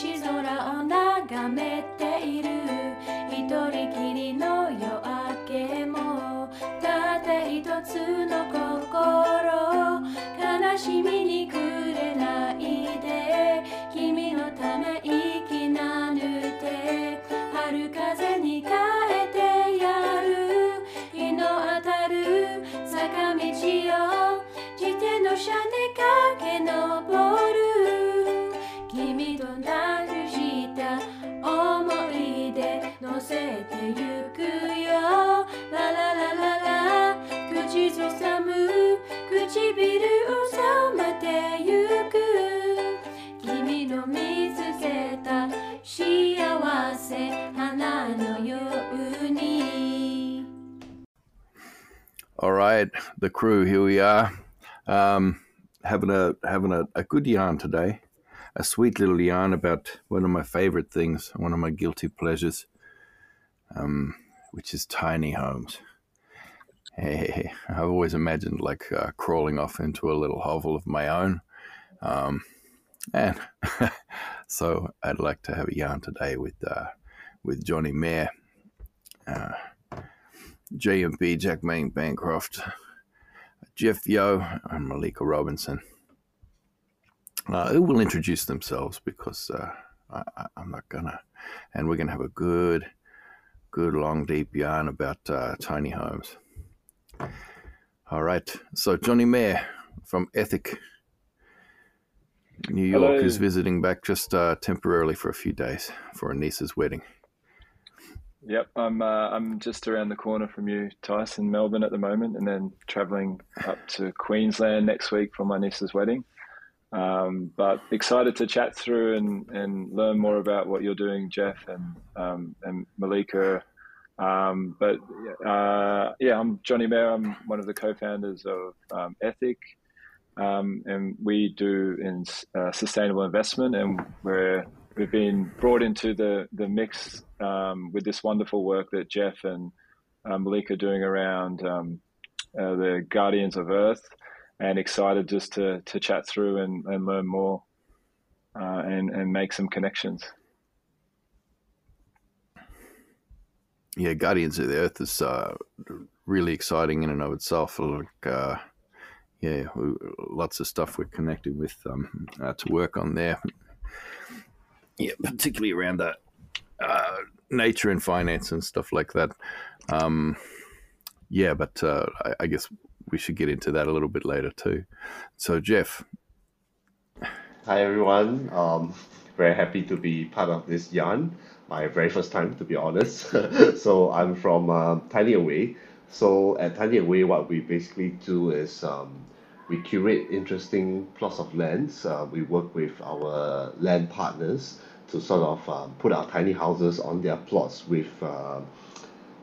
星空を眺めている。一人きりの夜明けもたった一つの心。悲しみに暮れないで君のため息なぬて春風に変えてやる。日の当たる坂道を自転車で All right, the crew, here we are. Um, having a having a, a good yarn today. A sweet little yarn about one of my favorite things, one of my guilty pleasures, um, which is tiny homes. Hey, I've always imagined like uh, crawling off into a little hovel of my own. Um, and so I'd like to have a yarn today with uh, with Johny Mair. Uh, JMB, Jack Manning Bancroft, Jeff Yeo, and Mallika Robinson. Uh, who will introduce themselves because uh, I, I'm not gonna. And we're gonna have a good, good long deep yarn about uh, tiny homes. All right. So Johny Mair from Ethic, New York, Hello. is visiting back just uh, temporarily for a few days for a niece's wedding. Yep, I'm uh, I'm just around the corner from you, Tyson, Melbourne at the moment, and then traveling up to Queensland next week for my niece's wedding. Um, but excited to chat through and, and learn more about what you're doing, Jeff and um, and Mallika. Um, but uh, yeah, I'm Johny Mair. I'm one of the co-founders of um, Ethic, um, and we do in uh, sustainable investment, and we're we've been brought into the the mix um, with this wonderful work that Jeff and uh, Malik are doing around um, uh, the Guardians of Earth, and excited just to to chat through and, and learn more uh, and and make some connections. yeah, Guardians of the Earth is uh, really exciting in and of itself. Like, uh, yeah, lots of stuff we're connected with um, uh, to work on there. Yeah, particularly around that uh, nature and finance and stuff like that. Um, yeah, but uh, I, I guess we should get into that a little bit later too. So, Jeff, Hi everyone. Um, very happy to be part of this yarn. My very first time, to be honest. so I'm from um, Tiny Away. So at Tiny Away, what we basically do is um, we curate interesting plots of lands. Uh, we work with our land partners to sort of um, put our tiny houses on their plots with um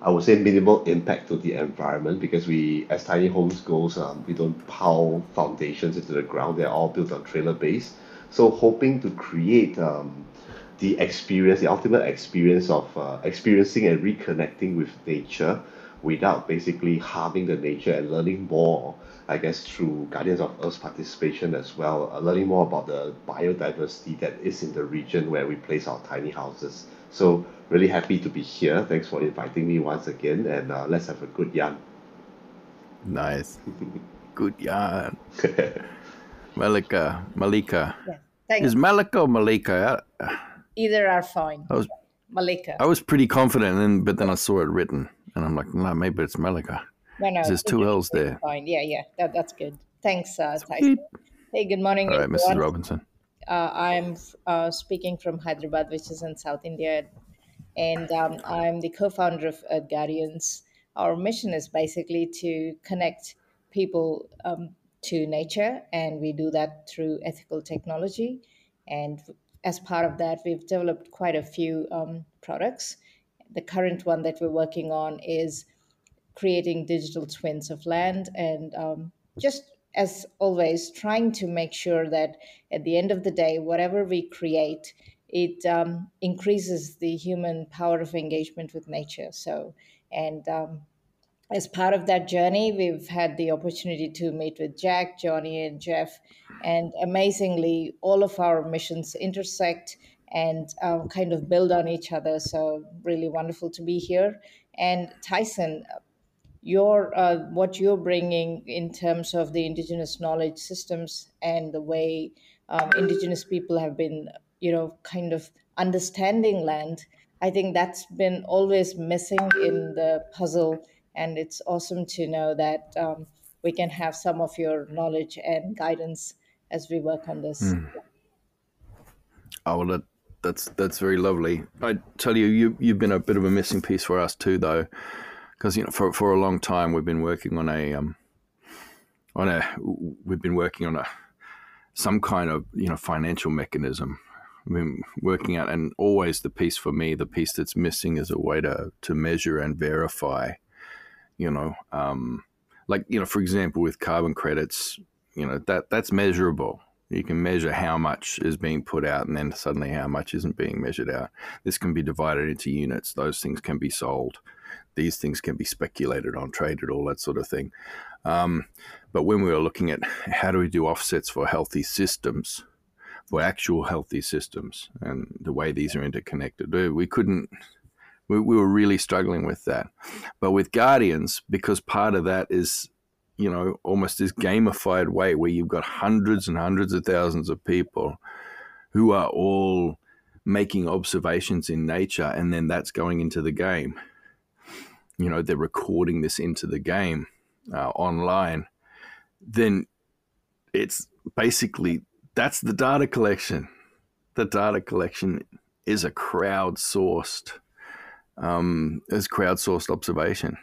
I would say minimal impact to the environment because we, as tiny homes goes, um, we don't pile foundations into the ground. They're all built on trailer base. So hoping to create um, the experience, the ultimate experience of uh, experiencing and reconnecting with nature without basically harming the nature and learning more, I guess, through Guardians of Earth's participation as well, uh, learning more about the biodiversity that is in the region where we place our tiny houses. So really happy to be here. Thanks for inviting me once again, and uh, let's have a good yarn. nice, good yarn. Mallika, Mallika. Yeah, thanks. Is Mallika or Mallika? Either are fine. I was Mallika. I was pretty confident, and but then I saw it written, and I'm like, no, maybe it's Mallika. no, no. There's two L's there. Fine. Yeah, yeah. That, that's good. Thanks, uh, Tyson. Hey, good morning, All right, Mrs. everyone. Robinson. Uh, I'm uh, speaking from Hyderabad, which is in South India, and um, I'm the co-founder of Earth Guardians. Our mission is basically to connect people um, to nature, and we do that through ethical technology. And as part of that, we've developed quite a few um, products. The current one that we're working on is creating digital twins of land and um, just as always trying to make sure that at the end of the day whatever we create it um, increases the human power of engagement with nature. So and um, as part of that journey we've had the opportunity to meet with jack johny and jeff and amazingly all of our missions intersect and um, kind of build on each other. So really wonderful to be here. And Tyson, your uh, what you're bringing in terms of the indigenous knowledge systems and the way um, indigenous people have been, you know, kind of understanding land. I think that's been always missing in the puzzle, and it's awesome to know that um, we can have some of your knowledge and guidance as we work on this. Mm. Oh, well, that, that's that's very lovely. I tell you, you you've been a bit of a missing piece for us too, though because you know for for a long time we've been working on a um, on a we've been working on a some kind of you know financial mechanism. We've been working out, and always the piece for me, the piece that's missing is a way to to measure and verify. You know, um, like you know, for example, with carbon credits, you know that that's measurable. You can measure how much is being put out, and then suddenly how much isn't being measured out. This can be divided into units. Those things can be sold these things can be speculated on, traded, all that sort of thing. Um, but when we were looking at how do we do offsets for healthy systems, for actual healthy systems, and the way these are interconnected, we couldn't. We, we were really struggling with that. But with Guardians, because part of that is you know, almost this gamified way where you've got hundreds and hundreds of thousands of people who are all making observations in nature and then that's going into the game. You know they're recording this into the game uh, online, then it's basically that's the data collection. The data collection is a crowdsourced, um, is crowdsourced observation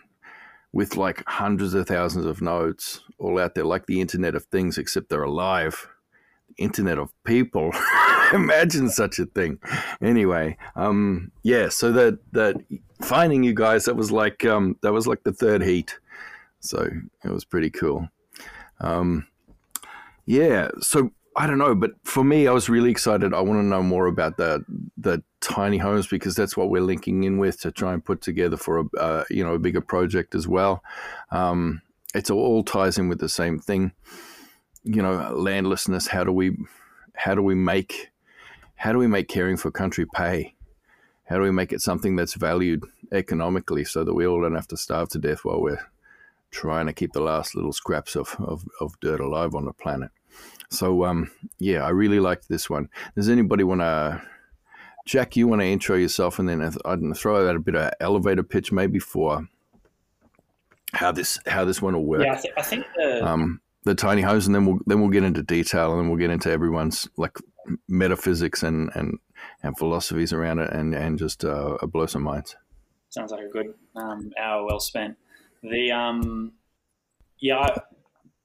with like hundreds of thousands of nodes all out there, like the Internet of Things, except they're alive. The Internet of People. Imagine such a thing. Anyway, um, yeah. So that that finding you guys that was like um, that was like the third heat. So it was pretty cool. Um, yeah. So I don't know, but for me, I was really excited. I want to know more about the the tiny homes because that's what we're linking in with to try and put together for a uh, you know a bigger project as well. Um, it's all ties in with the same thing you know landlessness how do we how do we make how do we make caring for country pay how do we make it something that's valued economically so that we all don't have to starve to death while we're trying to keep the last little scraps of, of, of dirt alive on the planet so um, yeah i really liked this one does anybody want to jack you want to intro yourself and then i'd throw out a bit of elevator pitch maybe for how this how this one will work yeah i, th- I think the, um, the tiny homes, and then we'll then we'll get into detail, and then we'll get into everyone's like metaphysics and and, and philosophies around it, and and just uh, blow some minds. Sounds like a good um, hour well spent. The um, yeah,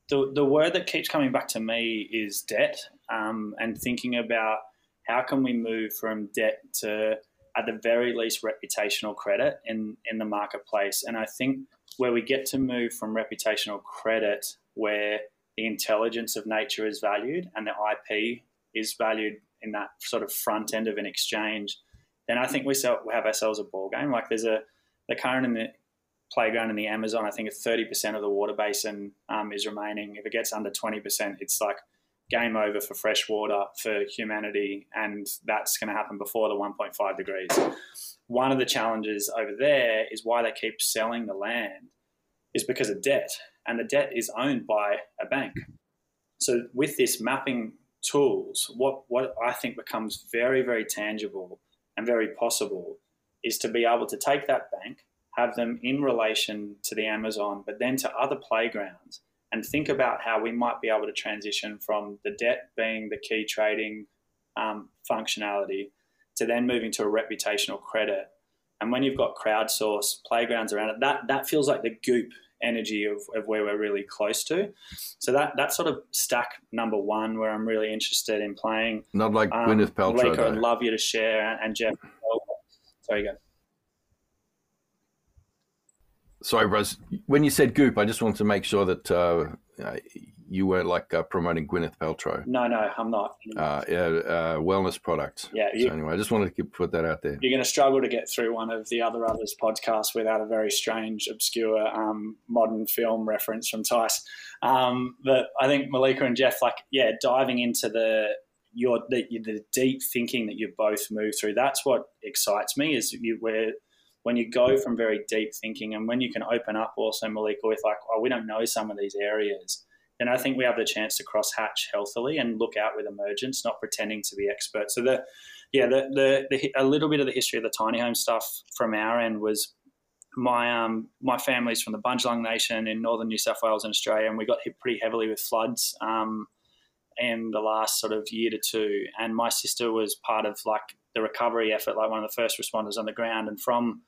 the the word that keeps coming back to me is debt, um, and thinking about how can we move from debt to at the very least reputational credit in in the marketplace, and I think where we get to move from reputational credit where the intelligence of nature is valued and the IP is valued in that sort of front end of an exchange, then I think we, sell, we have ourselves a ball game. Like there's a the current in the playground in the Amazon, I think 30% of the water basin um, is remaining. If it gets under 20%, it's like game over for fresh water for humanity, and that's going to happen before the 1.5 degrees. One of the challenges over there is why they keep selling the land is because of debt and the debt is owned by a bank. So with this mapping tools, what, what I think becomes very, very tangible and very possible is to be able to take that bank, have them in relation to the Amazon, but then to other playgrounds, and think about how we might be able to transition from the debt being the key trading um, functionality to then moving to a reputational credit. And when you've got crowdsourced playgrounds around it, that, that feels like the goop energy of, of where we're really close to. So that that sort of stack number one where I'm really interested in playing. Not like um, Gwyneth Paltrow. I'd love you to share and Jeff. Sorry, go. Sorry, Bros. When you said goop, I just wanted to make sure that uh, you weren't like uh, promoting Gwyneth Paltrow. No, no, I'm not. Uh, yeah, uh, wellness products. Yeah. You, so anyway, I just wanted to put that out there. You're going to struggle to get through one of the other others podcasts without a very strange, obscure um, modern film reference from Tice. Um, but I think Mallika and Jeff, like, yeah, diving into the your the, the deep thinking that you both move through. That's what excites me. Is you where when you go from very deep thinking and when you can open up also Mallika with like, oh, we don't know some of these areas, then I think we have the chance to cross hatch healthily and look out with emergence, not pretending to be experts. So the yeah, the, the, the a little bit of the history of the tiny home stuff from our end was my um my family's from the Bundjalung Nation in northern New South Wales and Australia, and we got hit pretty heavily with floods um, in the last sort of year to two. And my sister was part of like the recovery effort, like one of the first responders on the ground. And from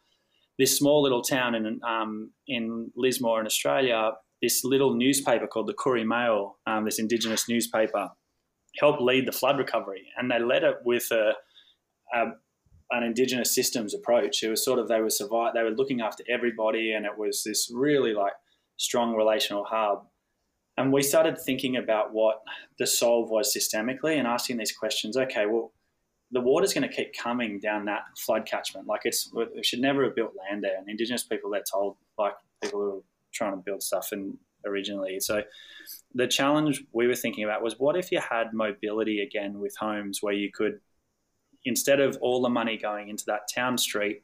this small little town in um, in Lismore in Australia, this little newspaper called the Koori Mail, um, this Indigenous newspaper, helped lead the flood recovery, and they led it with a, a an indigenous systems approach. It was sort of they were survive, they were looking after everybody, and it was this really like strong relational hub. And we started thinking about what the solve was systemically, and asking these questions. Okay, well, the water's going to keep coming down that flood catchment. Like it's we should never have built land there. And indigenous people, they're told like people who are trying to build stuff and originally. So the challenge we were thinking about was what if you had mobility again with homes where you could instead of all the money going into that town street,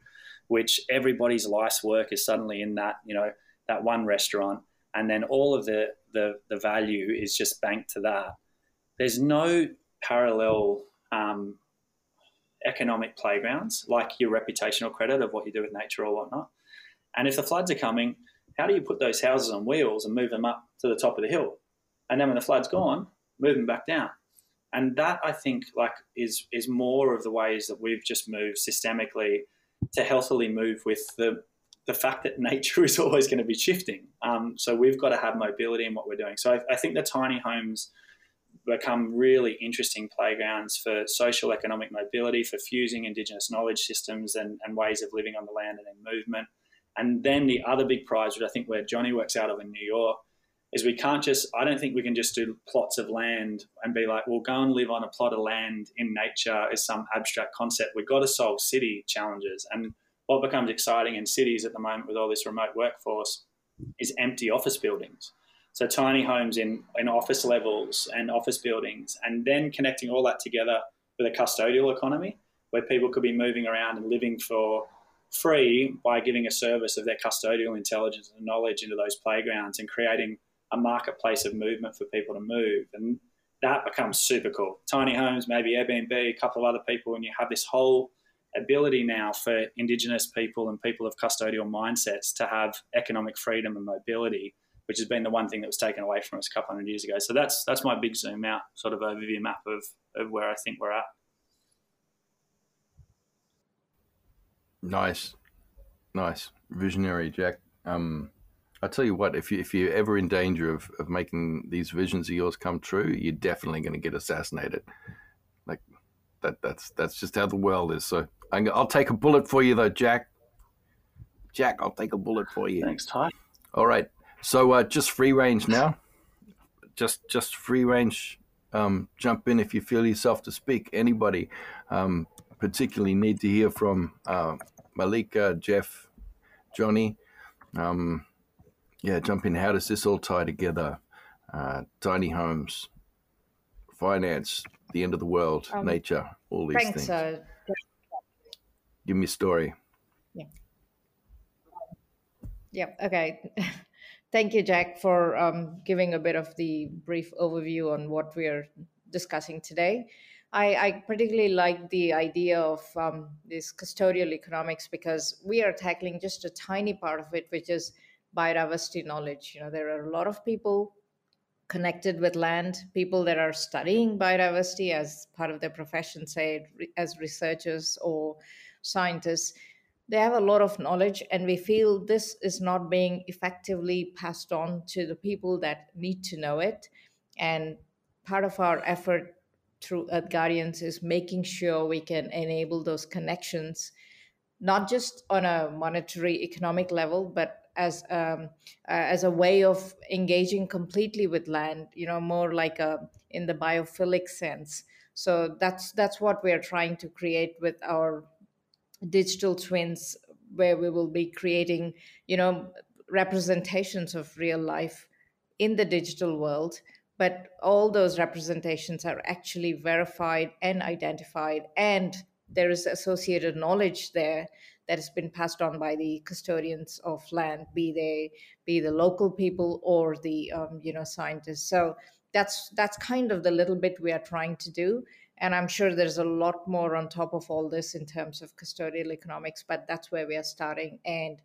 which everybody's life's work is suddenly in that, you know, that one restaurant, and then all of the, the, the value is just banked to that. There's no parallel um, economic playgrounds like your reputational credit of what you do with nature or whatnot. And if the floods are coming, how do you put those houses on wheels and move them up to the top of the hill? And then when the flood's gone, move them back down and that I think like is is more of the ways that we've just moved systemically to healthily move with the the fact that nature is always going to be shifting. Um, so we've got to have mobility in what we're doing. So I, I, think the tiny homes become really interesting playgrounds for social economic mobility, for fusing Indigenous knowledge systems and, and ways of living on the land and in movement. And then the other big prize, which I think where Johny works out of in New York, is we can't just i don't think we can just do plots of land and be like we'll go and live on a plot of land in nature is some abstract concept. We've got to solve city challenges. And what becomes exciting in cities at the moment with all this remote workforce is empty office buildings so tiny homes in, in office levels and office buildings and then connecting all that together with a custodial economy where people could be moving around and living for free by giving a service of their custodial intelligence and knowledge into those playgrounds and creating a marketplace of movement for people to move. And that becomes super cool. Tiny homes, maybe Airbnb, a couple of other people, and you have this whole ability now for Indigenous people and people of custodial mindsets to have economic freedom and mobility, which has been the one thing that was taken away from us a couple hundred years ago. So that's that's my big zoom out sort of overview map of, of where I think we're at. Nice, nice, visionary, Jack. Um, I tell you what, if you if you're ever in danger of, of making these visions of yours come true, you're definitely going to get assassinated. Like that that's that's just how the world is. So i will take a bullet for you though, Jack. Jack, I'll take a bullet for you. Thanks, Ty. All right. So uh, just free range now. Just just free range. Um, jump in if you feel yourself to speak. Anybody, um, particularly need to hear from uh, Mallika, Jeff, Johny. Um, yeah, jump in. How does this all tie together? Uh, tiny homes, finance, the end of the world, um, nature, all these thanks, things. Uh, Give me a story. Yeah. Yeah. Okay. Thank you, Jack, for um, giving a bit of the brief overview on what we are discussing today. I, I particularly like the idea of um, this custodial economics because we are tackling just a tiny part of it, which is biodiversity knowledge. You know, there are a lot of people connected with land, people that are studying biodiversity as part of their profession, say as researchers or scientists. They have a lot of knowledge, and we feel this is not being effectively passed on to the people that need to know it. And part of our effort through Earth Guardians is making sure we can enable those connections, not just on a monetary economic level, but as um, uh, as a way of engaging completely with land you know more like a in the biophilic sense so that's that's what we are trying to create with our digital twins where we will be creating you know representations of real life in the digital world but all those representations are actually verified and identified and there is associated knowledge there that has been passed on by the custodians of land be they be the local people or the um, you know scientists. So that's that's kind of the little bit we are trying to do and i'm sure there's a lot more on top of all this in terms of custodial economics but that's where we are starting. And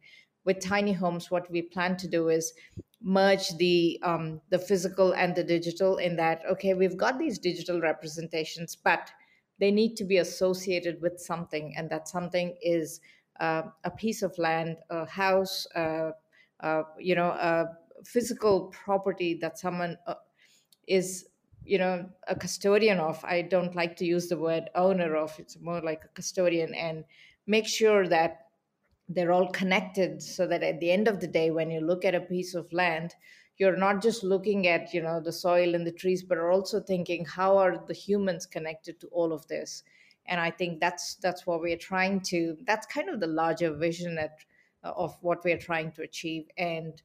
with tiny homes what we plan to do is merge the um, the physical and the digital in that okay we've got these digital representations but they need to be associated with something. And that something is uh, a piece of land a house uh, uh, you know a physical property that someone uh, is you know a custodian of i don't like to use the word owner of it's more like a custodian and make sure that they're all connected so that at the end of the day when you look at a piece of land you're not just looking at you know the soil and the trees but are also thinking how are the humans connected to all of this? And i think that's that's what we're trying to that's kind of the larger vision at, of what we're trying to achieve. And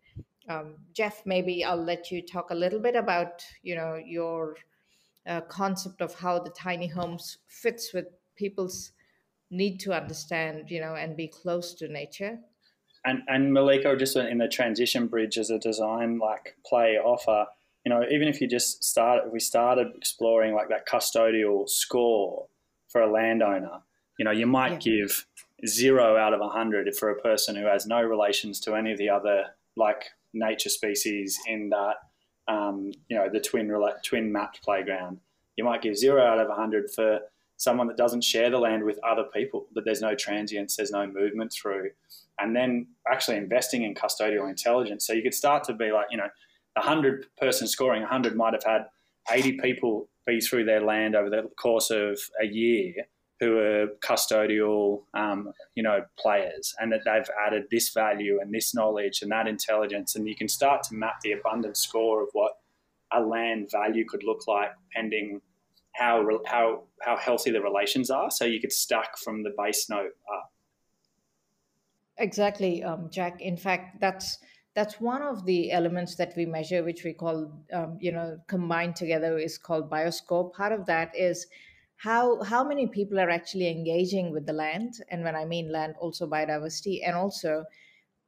um, jeff maybe i'll let you talk a little bit about you know your uh, concept of how the tiny homes fits with people's need to understand, you know, and be close to nature. And and Mallika, just in the transition bridge as a design like play offer, you know, even if you just start, if we started exploring like that custodial score for a landowner, you know, you might yeah. give zero out of a hundred for a person who has no relations to any of the other like nature species in that, um, you know, the twin twin mapped playground. You might give zero out of hundred for someone that doesn't share the land with other people, that there's no transience, there's no movement through, and then actually investing in custodial intelligence. So you could start to be like, you know, a hundred person scoring, hundred might have had 80 people be through their land over the course of a year who are custodial, um, you know, players, and that they've added this value and this knowledge and that intelligence, and you can start to map the abundant score of what a land value could look like pending how how how healthy the relations are. So you could stack from the base note up. Exactly, um, Jack. In fact, that's that's one of the elements that we measure, which we call, um, you know, combined together is called bioscore. Part of that is how how many people are actually engaging with the land, and when I mean land, also biodiversity, and also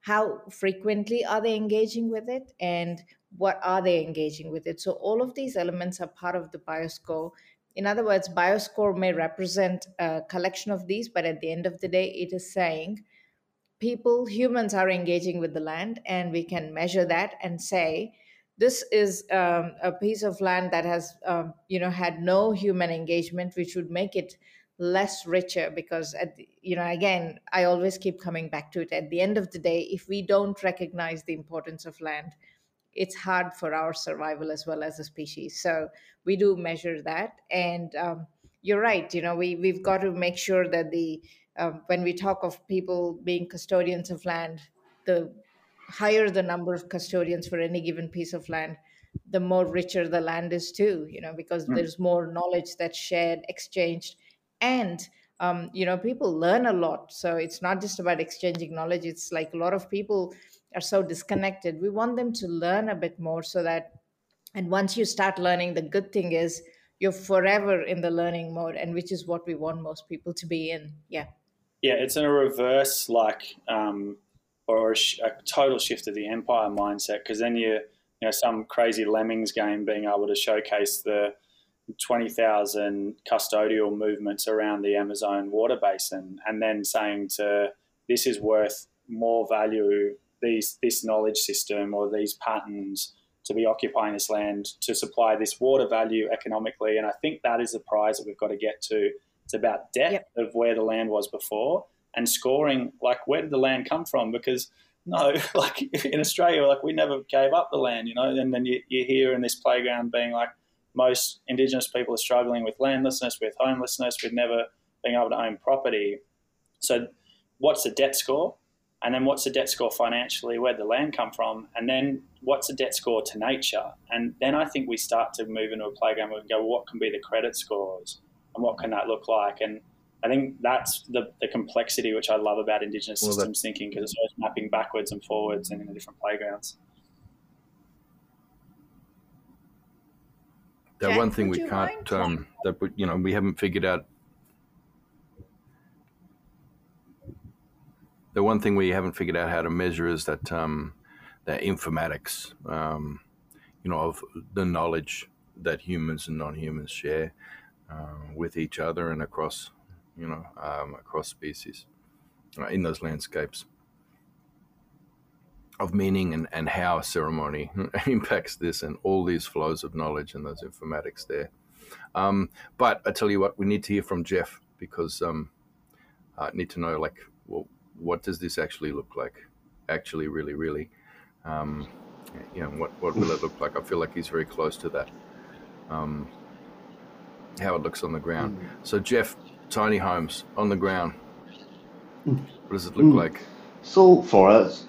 how frequently are they engaging with it, and what are they engaging with it. So all of these elements are part of the bioscore in other words, bioscore may represent a collection of these, but at the end of the day, it is saying people, humans are engaging with the land, and we can measure that and say, this is um, a piece of land that has, um, you know, had no human engagement, which would make it less richer because at you know again i always keep coming back to it at the end of the day if we don't recognize the importance of land it's hard for our survival as well as a species. So we do measure that, and um, you're right. You know, we we've got to make sure that the um, when we talk of people being custodians of land, the higher the number of custodians for any given piece of land, the more richer the land is too. You know, because mm. there's more knowledge that's shared, exchanged, and um, you know, people learn a lot. So it's not just about exchanging knowledge. It's like a lot of people are so disconnected. We want them to learn a bit more so that, and once you start learning, the good thing is you're forever in the learning mode, and which is what we want most people to be in. Yeah. Yeah, it's in a reverse, like, um, or a, sh- a total shift of the empire mindset, because then you, you know, some crazy lemmings game being able to showcase the 20,000 custodial movements around the Amazon water basin, and then saying to this is worth more value these this knowledge system or these patterns to be occupying this land to supply this water value economically. And I think that is the prize that we've got to get to. It's about depth yep. of where the land was before and scoring like where did the land come from? Because no, like in Australia, like we never gave up the land, you know. And then you, you hear in this playground being like most Indigenous people are struggling with landlessness, with homelessness, with never being able to own property. So, what's the debt score? and then what's the debt score financially Where'd the land come from and then what's the debt score to nature and then i think we start to move into a playground where we go well, what can be the credit scores and what can that look like and i think that's the, the complexity which i love about indigenous well, systems that, thinking because it's always mapping backwards and forwards and in the different playgrounds that Jack, one thing we can't, um, that we, you know, we haven't figured out. The one thing we haven't figured out how to measure is that um, that informatics, um, you know, of the knowledge that humans and non-humans share uh, with each other and across, you know, um, across species uh, in those landscapes of meaning and, and how ceremony impacts this and all these flows of knowledge and those informatics there. Um, but I tell you what, we need to hear from Jeff because um, I need to know, like, well, what does this actually look like? Actually, really, really, um, you know, what what will it look like? I feel like he's very close to that. Um, how it looks on the ground. So, Jeff, tiny homes on the ground. What does it look Mm. like? So for us,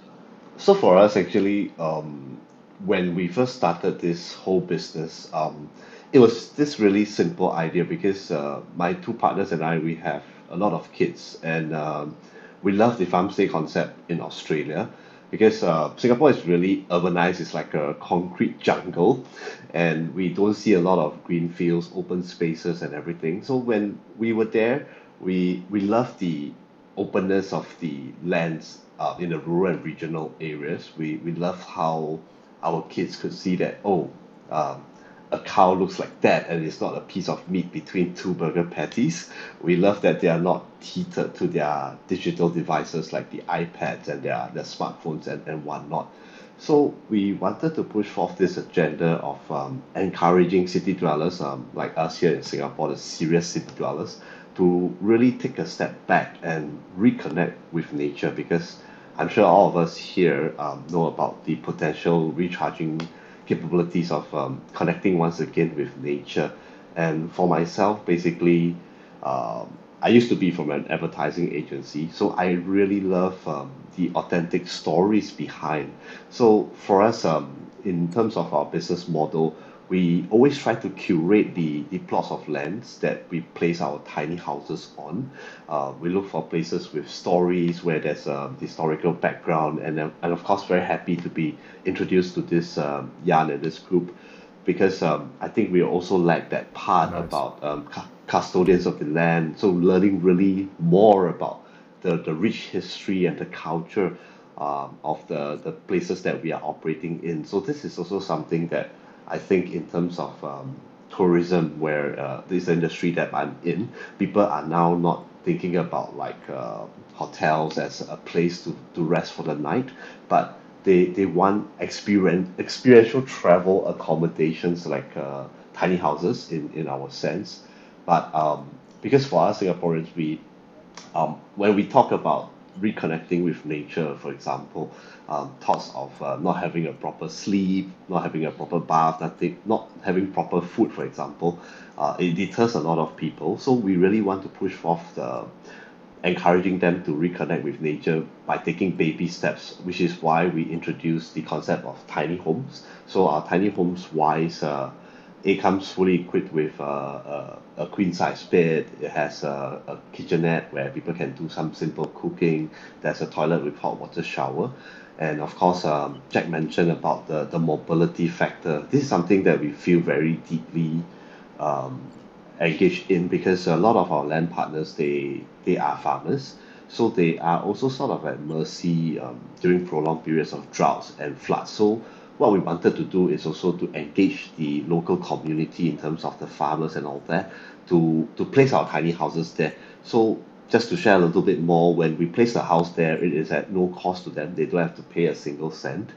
so for us actually, um, when we first started this whole business, um, it was this really simple idea because uh, my two partners and I we have a lot of kids and um, we love the farm stay concept in Australia because uh, Singapore is really urbanized. It's like a concrete jungle, and we don't see a lot of green fields, open spaces, and everything. So when we were there, we we love the openness of the lands uh, in the rural and regional areas. We we love how our kids could see that oh, um, a cow looks like that, and it's not a piece of meat between two burger patties. We love that they are not tethered to their digital devices like the iPads and their their smartphones and, and whatnot. So we wanted to push forth this agenda of um, encouraging city dwellers um, like us here in Singapore, the serious city dwellers, to really take a step back and reconnect with nature because I'm sure all of us here um, know about the potential recharging capabilities of um, connecting once again with nature. And for myself, basically, um, I used to be from an advertising agency, so I really love um, the authentic stories behind. So for us, um, in terms of our business model, we always try to curate the, the plots of lands that we place our tiny houses on. Uh, we look for places with stories where there's a historical background, and uh, and of course, very happy to be introduced to this um, Jan and this group because um, I think we also lack that part Nice. about um, cu- custodians of the land. So learning really more about the, the rich history and the culture um, of the, the places that we are operating in. So this is also something that I think in terms of um, tourism, where uh, this industry that I'm in, people are now not thinking about like uh, hotels as a place to, to rest for the night, but they, they want experience experiential travel accommodations like uh, tiny houses in, in our sense. But um, because for us Singaporeans, we um, when we talk about reconnecting with nature, for example, um, thoughts of uh, not having a proper sleep, not having a proper bath, nothing, not having proper food, for example, uh, it deters a lot of people. So we really want to push forth the encouraging them to reconnect with nature by taking baby steps, which is why we introduced the concept of tiny homes. So our tiny homes wise, uh, it comes fully equipped with a, a queen size bed. It has a, a kitchenette where people can do some simple cooking. There's a toilet with hot water shower. And of course, um, Jack mentioned about the, the mobility factor. This is something that we feel very deeply um, engaged in because a lot of our land partners they they are farmers so they are also sort of at mercy um, during prolonged periods of droughts and floods so what we wanted to do is also to engage the local community in terms of the farmers and all that to to place our tiny houses there. So just to share a little bit more when we place the house there it is at no cost to them. They don't have to pay a single cent.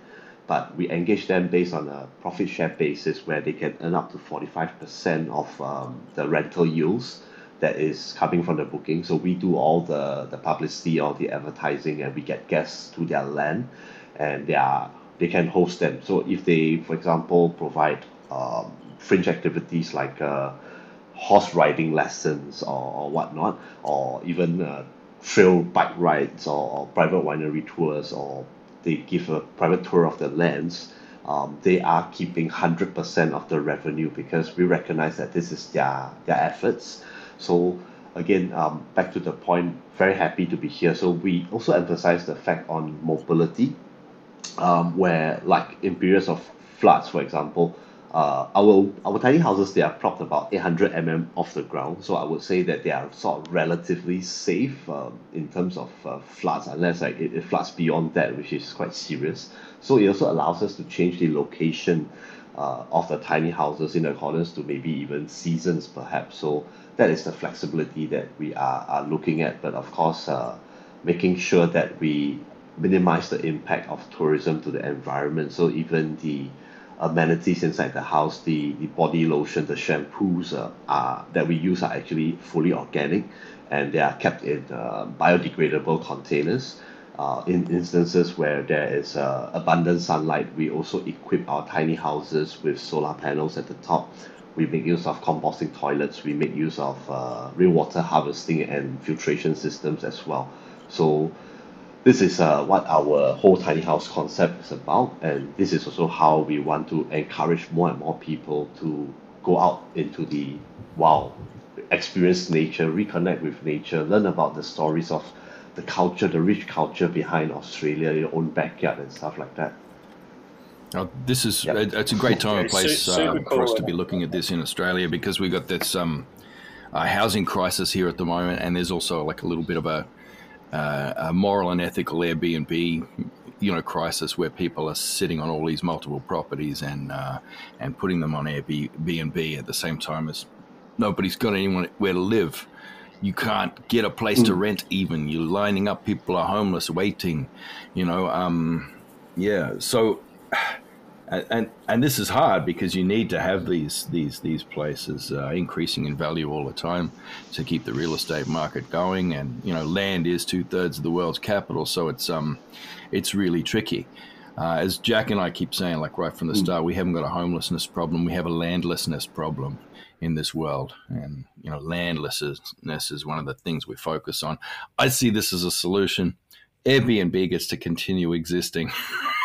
But we engage them based on a profit share basis where they can earn up to 45% of um, the rental yields that is coming from the booking. So we do all the, the publicity, all the advertising, and we get guests to their land. And they, are, they can host them. So if they, for example, provide um, fringe activities like uh, horse riding lessons or, or whatnot, or even uh, trail bike rides or, or private winery tours or they give a private tour of the lands, um, they are keeping hundred percent of the revenue because we recognize that this is their their efforts. So again, um, back to the point, very happy to be here. So we also emphasize the fact on mobility, um, where like in periods of floods, for example, uh, our our tiny houses they are propped about 800 mm off the ground, so I would say that they are sort of relatively safe um, in terms of uh, floods, unless like it, it floods beyond that, which is quite serious. So it also allows us to change the location uh, of the tiny houses in accordance to maybe even seasons, perhaps. So that is the flexibility that we are, are looking at. But of course, uh, making sure that we minimize the impact of tourism to the environment. So even the amenities inside the house, the, the body lotion, the shampoos uh, are, that we use are actually fully organic and they are kept in uh, biodegradable containers. Uh, in instances where there is uh, abundant sunlight, we also equip our tiny houses with solar panels at the top. We make use of composting toilets. We make use of uh, rainwater harvesting and filtration systems as well. So this is uh, what our whole tiny house concept is about, and this is also how we want to encourage more and more people to go out into the wild, experience nature, reconnect with nature, learn about the stories of the culture, the rich culture behind Australia, your own backyard and stuff like that. Oh, this is yep. it's a great time and place uh, for us to be looking at this in Australia because we've got this um, uh, housing crisis here at the moment, and there's also like a little bit of a, uh, a moral and ethical Airbnb, you know, crisis where people are sitting on all these multiple properties and uh, and putting them on Airbnb at the same time as nobody's got anyone where to live. You can't get a place mm. to rent even. You're lining up. People are homeless waiting you know um, yeah. So and and this is hard because you need to have these these these places uh, increasing in value all the time to keep the real estate market going and you know land is two-thirds of the world's capital so it's um it's really tricky uh, as Jack and I keep saying, like right from the mm. start, we haven't got a homelessness problem; we have a landlessness problem in this world. And, you know, landlessness is one of the things we focus on. I see this as a solution. Airbnb gets to continue existing.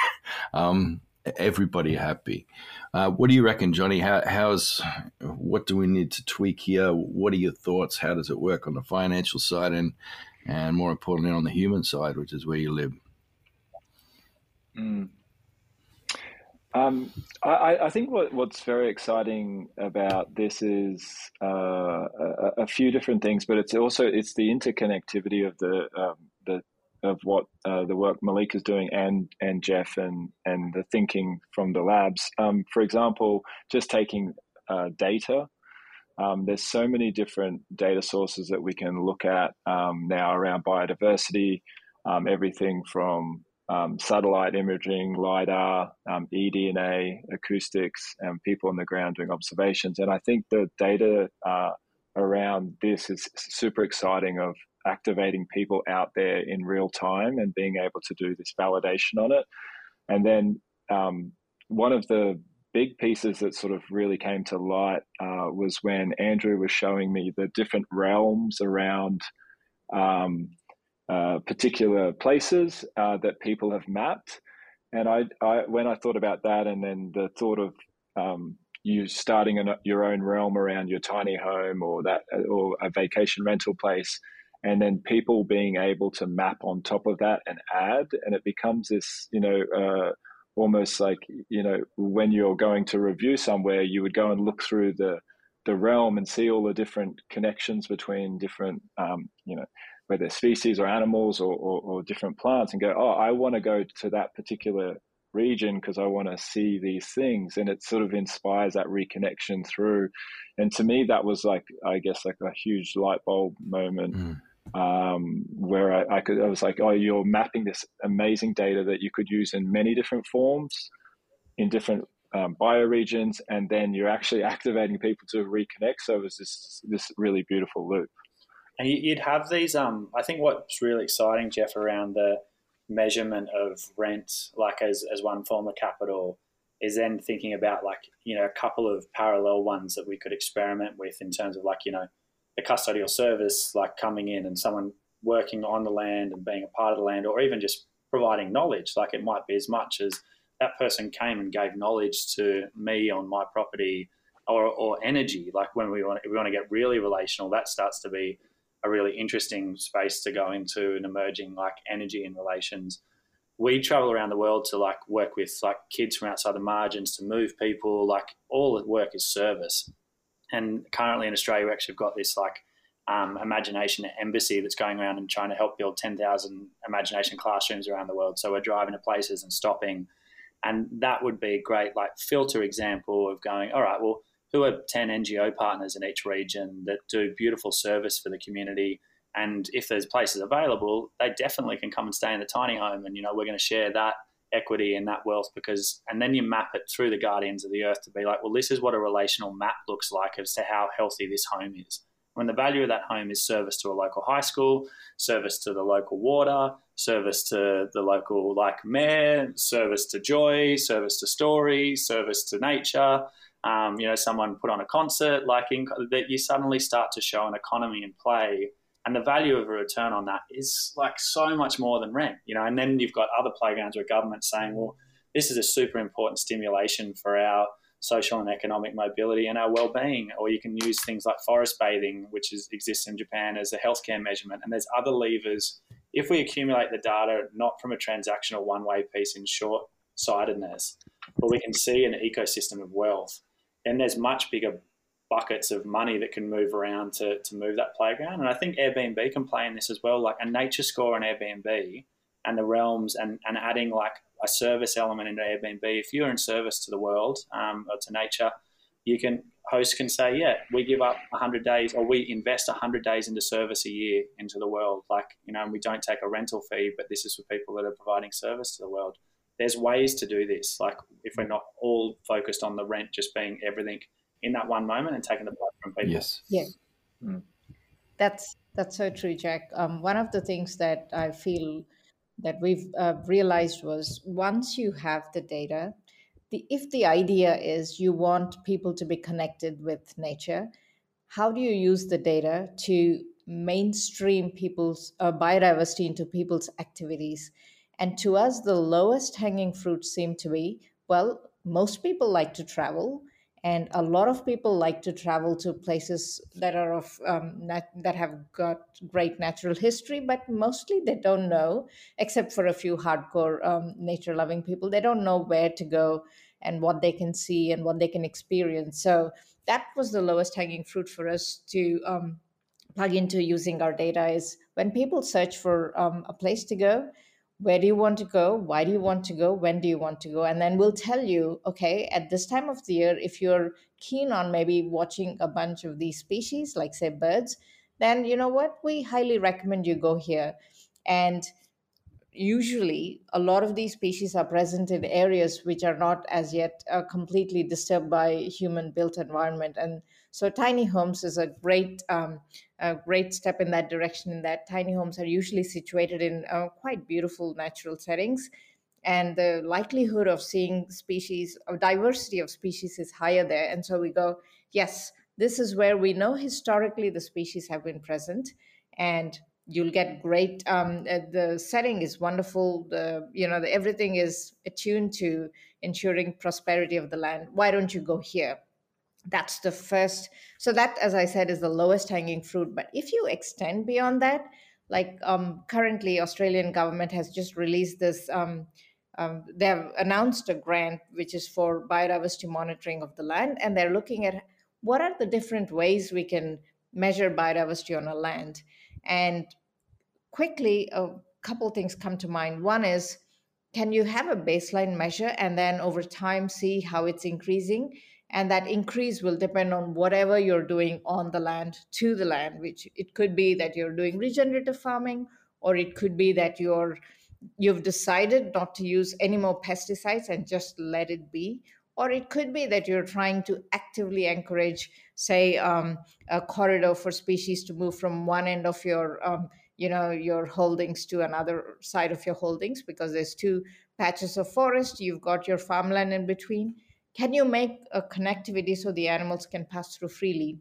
um, everybody happy. Uh, what do you reckon, Johny? How, how's what do we need to tweak here? What are your thoughts? How does it work on the financial side and and more importantly on the human side, which is where you live? Mm. Um, I, I, think what, what's very exciting about this is uh, a, a, few different things, but it's also it's the interconnectivity of the um, of what uh, the work Malik is doing and and Jeff and and the thinking from the labs. Um, for example, just taking uh, data. Um, there's so many different data sources that we can look at um, now around biodiversity, um, everything from um, satellite imaging, LIDAR, um, eDNA, acoustics, and people on the ground doing observations. And I think the data uh, around this is super exciting of activating people out there in real time and being able to do this validation on it. And then um, one of the big pieces that sort of really came to light uh, was when Andrew was showing me the different realms around um, uh, particular places uh, that people have mapped. And I, I, when I thought about that, and then the thought of um, you starting an, your own realm around your tiny home or that or a vacation rental place, and then people being able to map on top of that and add, and it becomes this, you know. Uh, almost like you know when you're going to review somewhere you would go and look through the the realm and see all the different connections between different um, you know whether species or animals or, or, or different plants and go, oh, I want to go to that particular region because I want to see these things. And it sort of inspires that reconnection through. And to me, that was like, I guess, like a huge light bulb moment. Mm. Um, where I, I could, I was like, oh, you're mapping this amazing data that you could use in many different forms, in different um, bioregions, and then you're actually activating people to reconnect. So it was this this really beautiful loop. And you'd have these. Um, I think what's really exciting, Jeff, around the measurement of rent, like as as one form of capital, is then thinking about like you know a couple of parallel ones that we could experiment with in terms of like you know custodial service, like coming in and someone working on the land and being a part of the land, or even just providing knowledge. Like it might be as much as that person came and gave knowledge to me on my property or, or energy. Like when we want, we want to get really relational, that starts to be a really interesting space to go into and emerging like energy and relations. we travel around the world to like work with like kids from outside the margins to move people. Like all the work is service. And currently in Australia, we actually have got this like um, imagination embassy that's going around and trying to help build 10,000 imagination classrooms around the world. So we're driving to places and stopping. And that would be a great like filter example of going, all right, well, who are 10 NGO partners in each region that do beautiful service for the community? And if there's places available, they definitely can come and stay in the tiny home. And, you know, we're going to share that equity and that wealth because, and then you map it through the guardians of the earth to be like, well, this is what a relational map looks like as to how healthy this home is. When the value of that home is service to a local high school, service to the local water, service to the local like mayor, service to joy, service to story, service to nature. Um, you know, someone put on a concert, like in, that you suddenly start to show an economy in play and the value of a return on that is like so much more than rent you know? And then you've got other playgrounds where government saying well this is a super important stimulation for our social and economic mobility and our well-being or you can use things like forest bathing which is, exists in japan as a healthcare measurement. And there's other levers. If we accumulate the data not from a transactional one-way piece in short-sightedness but we can see an ecosystem of wealth and there's much bigger buckets of money that can move around to, to move that playground. And I think Airbnb can play in this as well, like a nature score on Airbnb and the realms and, and adding like a service element into Airbnb. If you're in service to the world um, or to nature, you can hosts can say, yeah, we give up 100 days or we invest 100 days into service a year into the world. Like, you know, and we don't take a rental fee, but this is for people that are providing service to the world. There's ways to do this. Like, if we're not all focused on the rent just being everything – in that one moment and taking the blood from people. Yes. Yeah. Mm. That's that's so true, Jack. Um, one of the things that I feel that we've uh, realized was once you have the data, the if the idea is you want people to be connected with nature, how do you use the data to mainstream people's uh, biodiversity into people's activities? And to us, the lowest hanging fruit seemed to be well, most people like to travel and a lot of people like to travel to places that are of um, nat- that have got great natural history but mostly they don't know except for a few hardcore um, nature loving people they don't know where to go and what they can see and what they can experience. So that was the lowest hanging fruit for us to um, plug into using our data is when people search for um, a place to go where do you want to go? Why do you want to go? When do you want to go? And then we'll tell you okay at this time of the year if you're keen on maybe watching a bunch of these species like say birds then you know what? We highly recommend you go here. And usually a lot of these species are present in areas which are not as yet uh, completely disturbed by human built environment. And so tiny homes is a great um, a great step in that direction in that tiny homes are usually situated in uh, quite beautiful natural settings. And the likelihood of seeing species of diversity of species is higher there. And so we go yes this is where we know historically the species have been present and you'll get great um, uh, the setting is wonderful the you know the, everything is attuned to ensuring prosperity of the land. Why don't you go here? That's the first so that as i said is the lowest hanging fruit but if you extend beyond that like um, currently australian government has just released this um, um, they've announced a grant which is for biodiversity monitoring of the land and they're looking at what are the different ways we can measure biodiversity on a land. And quickly a couple things come to mind. One is can you have a baseline measure and then over time see how it's increasing? And that increase will depend on whatever you're doing on the land to the land which it could be that you're doing regenerative farming or it could be that you're you've decided not to use any more pesticides and just let it be. Or it could be that you're trying to actively encourage say um, a corridor for species to move from one end of your um, you know your holdings to another side of your holdings because there's two patches of forest you've got your farmland in between can you make a connectivity so the animals can pass through freely?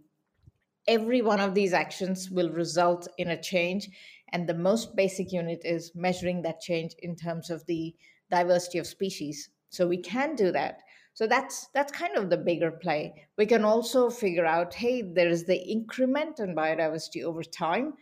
Every one of these actions will result in a change. And the most basic unit is measuring that change in terms of the diversity of species. So we can do that. So that's that's kind of the bigger play. We can also figure out, hey, there is the increment in biodiversity over time.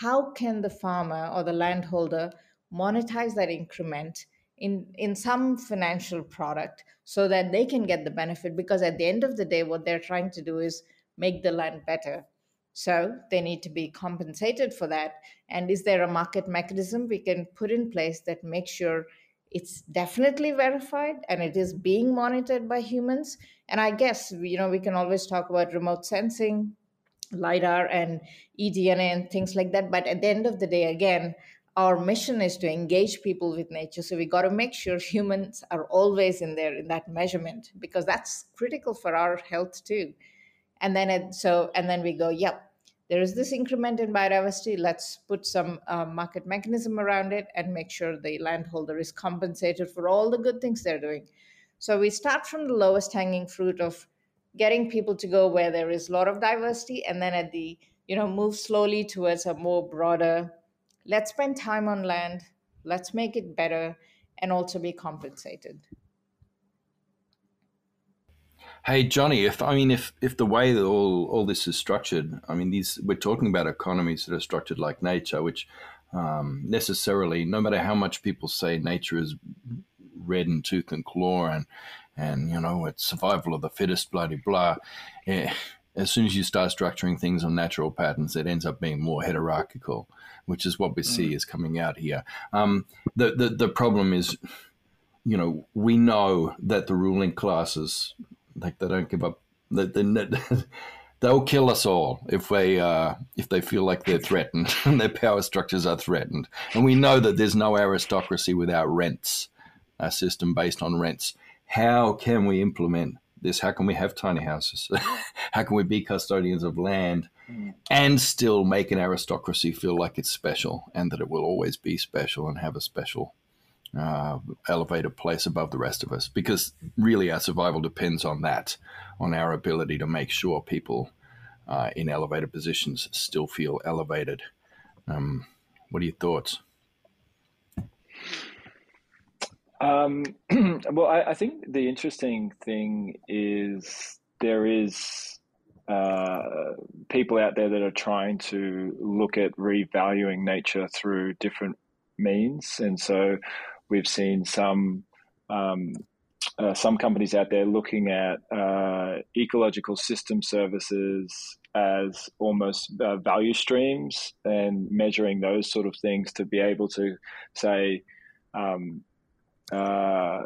How can the farmer or the landholder monetize that increment in in some financial product so that they can get the benefit? Because at the end of the day what they're trying to do is make the land better. So they need to be compensated for that. And is there a market mechanism we can put in place that makes sure it's definitely verified and it is being monitored by humans? And i guess you know we can always talk about remote sensing lidar and eDNA and things like that. But at the end of the day again our mission is to engage people with nature. So we got to make sure humans are always in there in that measurement because that's critical for our health too. And then it, so and then we go yep there is this increment in biodiversity. Let's put some uh, market mechanism around it and make sure the landholder is compensated for all the good things they're doing. So we start from the lowest hanging fruit of getting people to go where there is a lot of diversity and then at the you know move slowly towards a more broader let's spend time on land, let's make it better, and also be compensated. Hey Johny, if I mean if if the way that all all this is structured, I mean these we're talking about economies that are structured like nature, which um, necessarily, no matter how much people say nature is red in tooth and claw and and you know it's survival of the fittest, bloody blah. Yeah, as soon as you start structuring things on natural patterns, it ends up being more hierarchical which is what we see mm. is coming out here. Um, the, the the problem is, you know, we know that the ruling classes, like they don't give up. They, they, they'll kill us all if they uh, if they feel like they're threatened and their power structures are threatened. And we know that there's no aristocracy without rents, a system based on rents. How can we implement this? How can we have tiny houses? How can we be custodians of land and still make an aristocracy feel like it's special and that it will always be special and have a special uh, elevated place above the rest of us? Because really, our survival depends on that, on our ability to make sure people uh, in elevated positions still feel elevated. Um, what are your thoughts? Um, well, I, I, think the interesting thing is there is uh, people out there that are trying to look at revaluing nature through different means, and so we've seen some um, uh, some companies out there looking at uh, ecological system services as almost uh, value streams and measuring those sort of things to be able to say um, uh,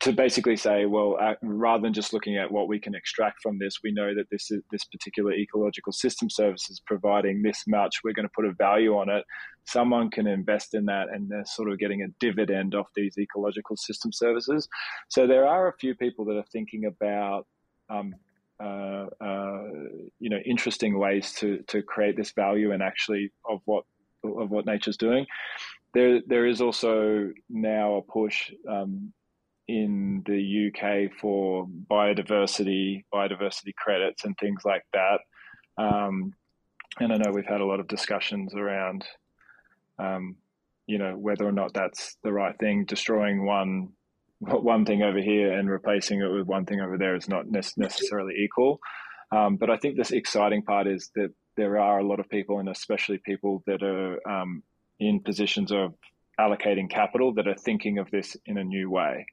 to basically say, well, uh, rather than just looking at what we can extract from this, we know that this is, this particular ecological system service is providing this much. We're going to put a value on it. Someone can invest in that, and they're sort of getting a dividend off these ecological system services. So there are a few people that are thinking about. Um, uh, uh, you know, interesting ways to to create this value and actually of what of what nature's doing there there is also now a push um, in the UK for biodiversity, biodiversity credits, and things like that. Um, and I know we've had a lot of discussions around, um, you know, whether or not that's the right thing. Destroying one one thing over here and replacing it with one thing over there is not necessarily equal. Um, but I think this exciting part is that there are a lot of people, and especially people that are um, in positions of allocating capital that are thinking of this in a new way.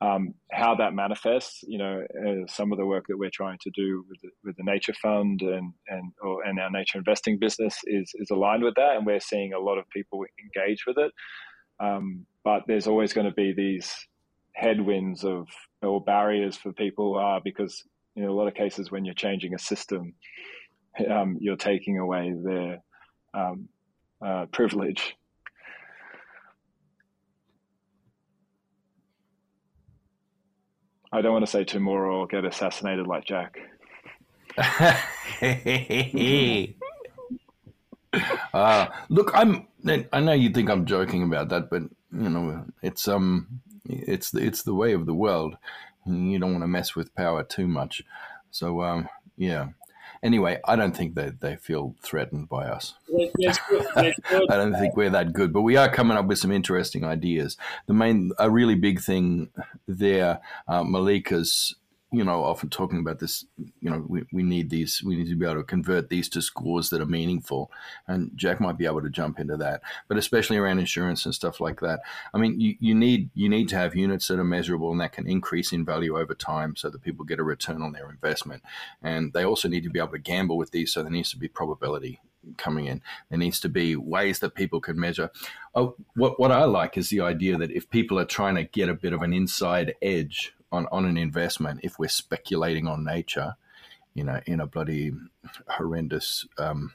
Um, how that manifests, you know, uh, some of the work that we're trying to do with the, with the Nature Fund and and or, and our nature investing business is is aligned with that, and we're seeing a lot of people engage with it. Um, but there's always going to be these headwinds of or barriers for people uh, because in a lot of cases when you're changing a system, um, you're taking away their um, uh, privilege. I don't want to say too more or get assassinated like Jack. uh, look, I'm. I know you think I'm joking about that, but you know, it's um, it's the, it's the way of the world. You don't want to mess with power too much. So um, yeah, Anyway, I don't think that they feel threatened by us. I don't think we're that good, but we are coming up with some interesting ideas. The main, a really big thing there, uh, Mallika's you know, often talking about this, you know, we, we need these, we need to be able to convert these to scores that are meaningful. And Jack might be able to jump into that, but especially around insurance and stuff like that. I mean, you, you need, you need to have units that are measurable and that can increase in value over time so that people get a return on their investment. And they also need to be able to gamble with these. So there needs to be probability coming in. There needs to be ways that people can measure. Oh, what, what I like is the idea that if people are trying to get a bit of an inside edge on, on an investment if we're speculating on nature, you know, in a bloody horrendous, um,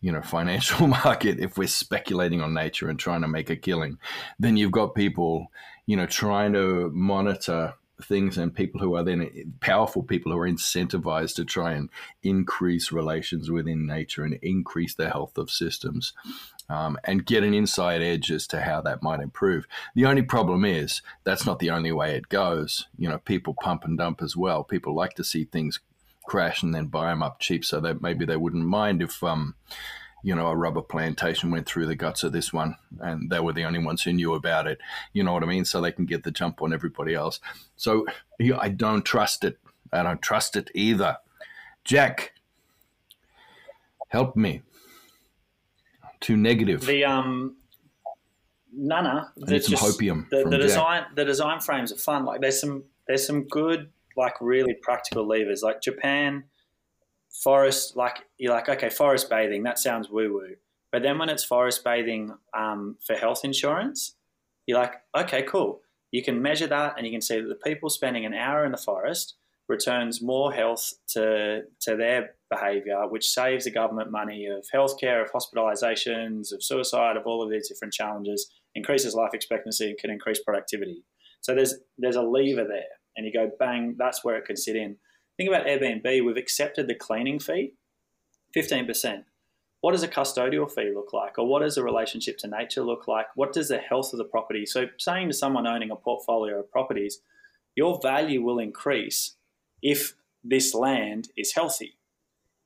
you know, financial market, if we're speculating on nature and trying to make a killing, then you've got people, you know, trying to monitor things and people who are then powerful people who are incentivized to try and increase relations within nature and increase the health of systems um, and get an inside edge as to how that might improve. The only problem is that's not the only way it goes. You know, people pump and dump as well. People like to see things crash and then buy them up cheap, so that maybe they wouldn't mind if. Um, you know, a rubber plantation went through the guts of this one and they were the only ones who knew about it. You know what I mean? So they can get the jump on everybody else. So I don't trust it. I don't trust it either. Jack, help me too negative. The um, Nana. I need some just, hopium. The, the design, the design frames are fun. Like there's some, there's some good, like really practical levers. Like Japan, forest. Like you're like, okay, forest bathing. That sounds woo woo. But then when it's forest bathing um, for health insurance, you're like, okay, cool. You can measure that, and you can see that the people spending an hour in the forest returns more health to to their behaviour, which saves the government money of healthcare, of hospitalisations, of suicide, of all of these different challenges, increases life expectancy, and can increase productivity. So there's there's a lever there, and you go bang, that's where it could sit in. Think about Airbnb. We've accepted the cleaning fee, fifteen percent. What does a custodial fee look like, or what does a relationship to nature look like? What does the health of the property? So, saying to someone owning a portfolio of properties, your value will increase if this land is healthy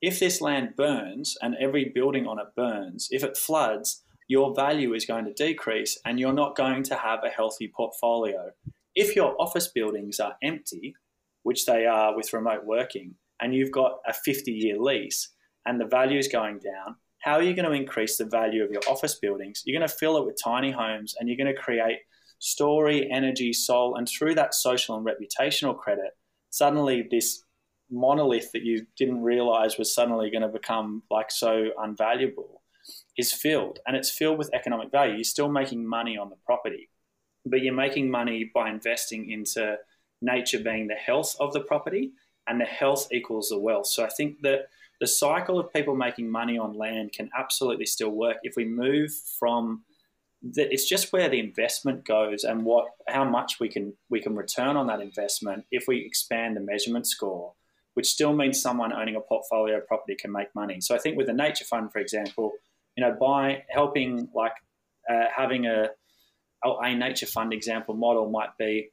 if this land burns and every building on it burns, if it floods, your value is going to decrease and you're not going to have a healthy portfolio. If your office buildings are empty, which they are with remote working, and you've got a 50 year lease and the value is going down, how are you going to increase the value of your office buildings? You're going to fill it with tiny homes and you're going to create story, energy, soul, and through that social and reputational credit, suddenly this monolith that you didn't realize was suddenly going to become like so unvaluable is filled and it's filled with economic value. You're still making money on the property, but you're making money by investing into nature being the health of the property and the health equals the wealth. So I think that the cycle of people making money on land can absolutely still work if we move from the, it's just where the investment goes and what how much we can we can return on that investment if we expand the measurement score which still means someone owning a portfolio property can make money. So I think with the nature fund, for example, you know, by helping like uh, having a a nature fund example model might be,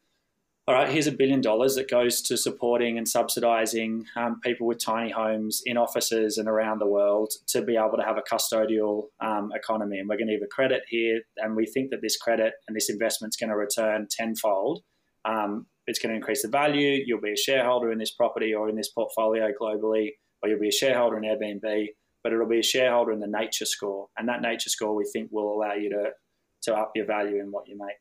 all right, here's a billion dollars that goes to supporting and subsidizing um, people with tiny homes in offices and around the world to be able to have a custodial um, economy. And we're going to give a credit here, and we think that this credit and this investment is going to return tenfold um, it's going to increase the value. You'll be a shareholder in this property or in this portfolio globally, or you'll be a shareholder in Airbnb, but it'll be a shareholder in the nature score. And that nature score we think will allow you to, to up your value in what you make.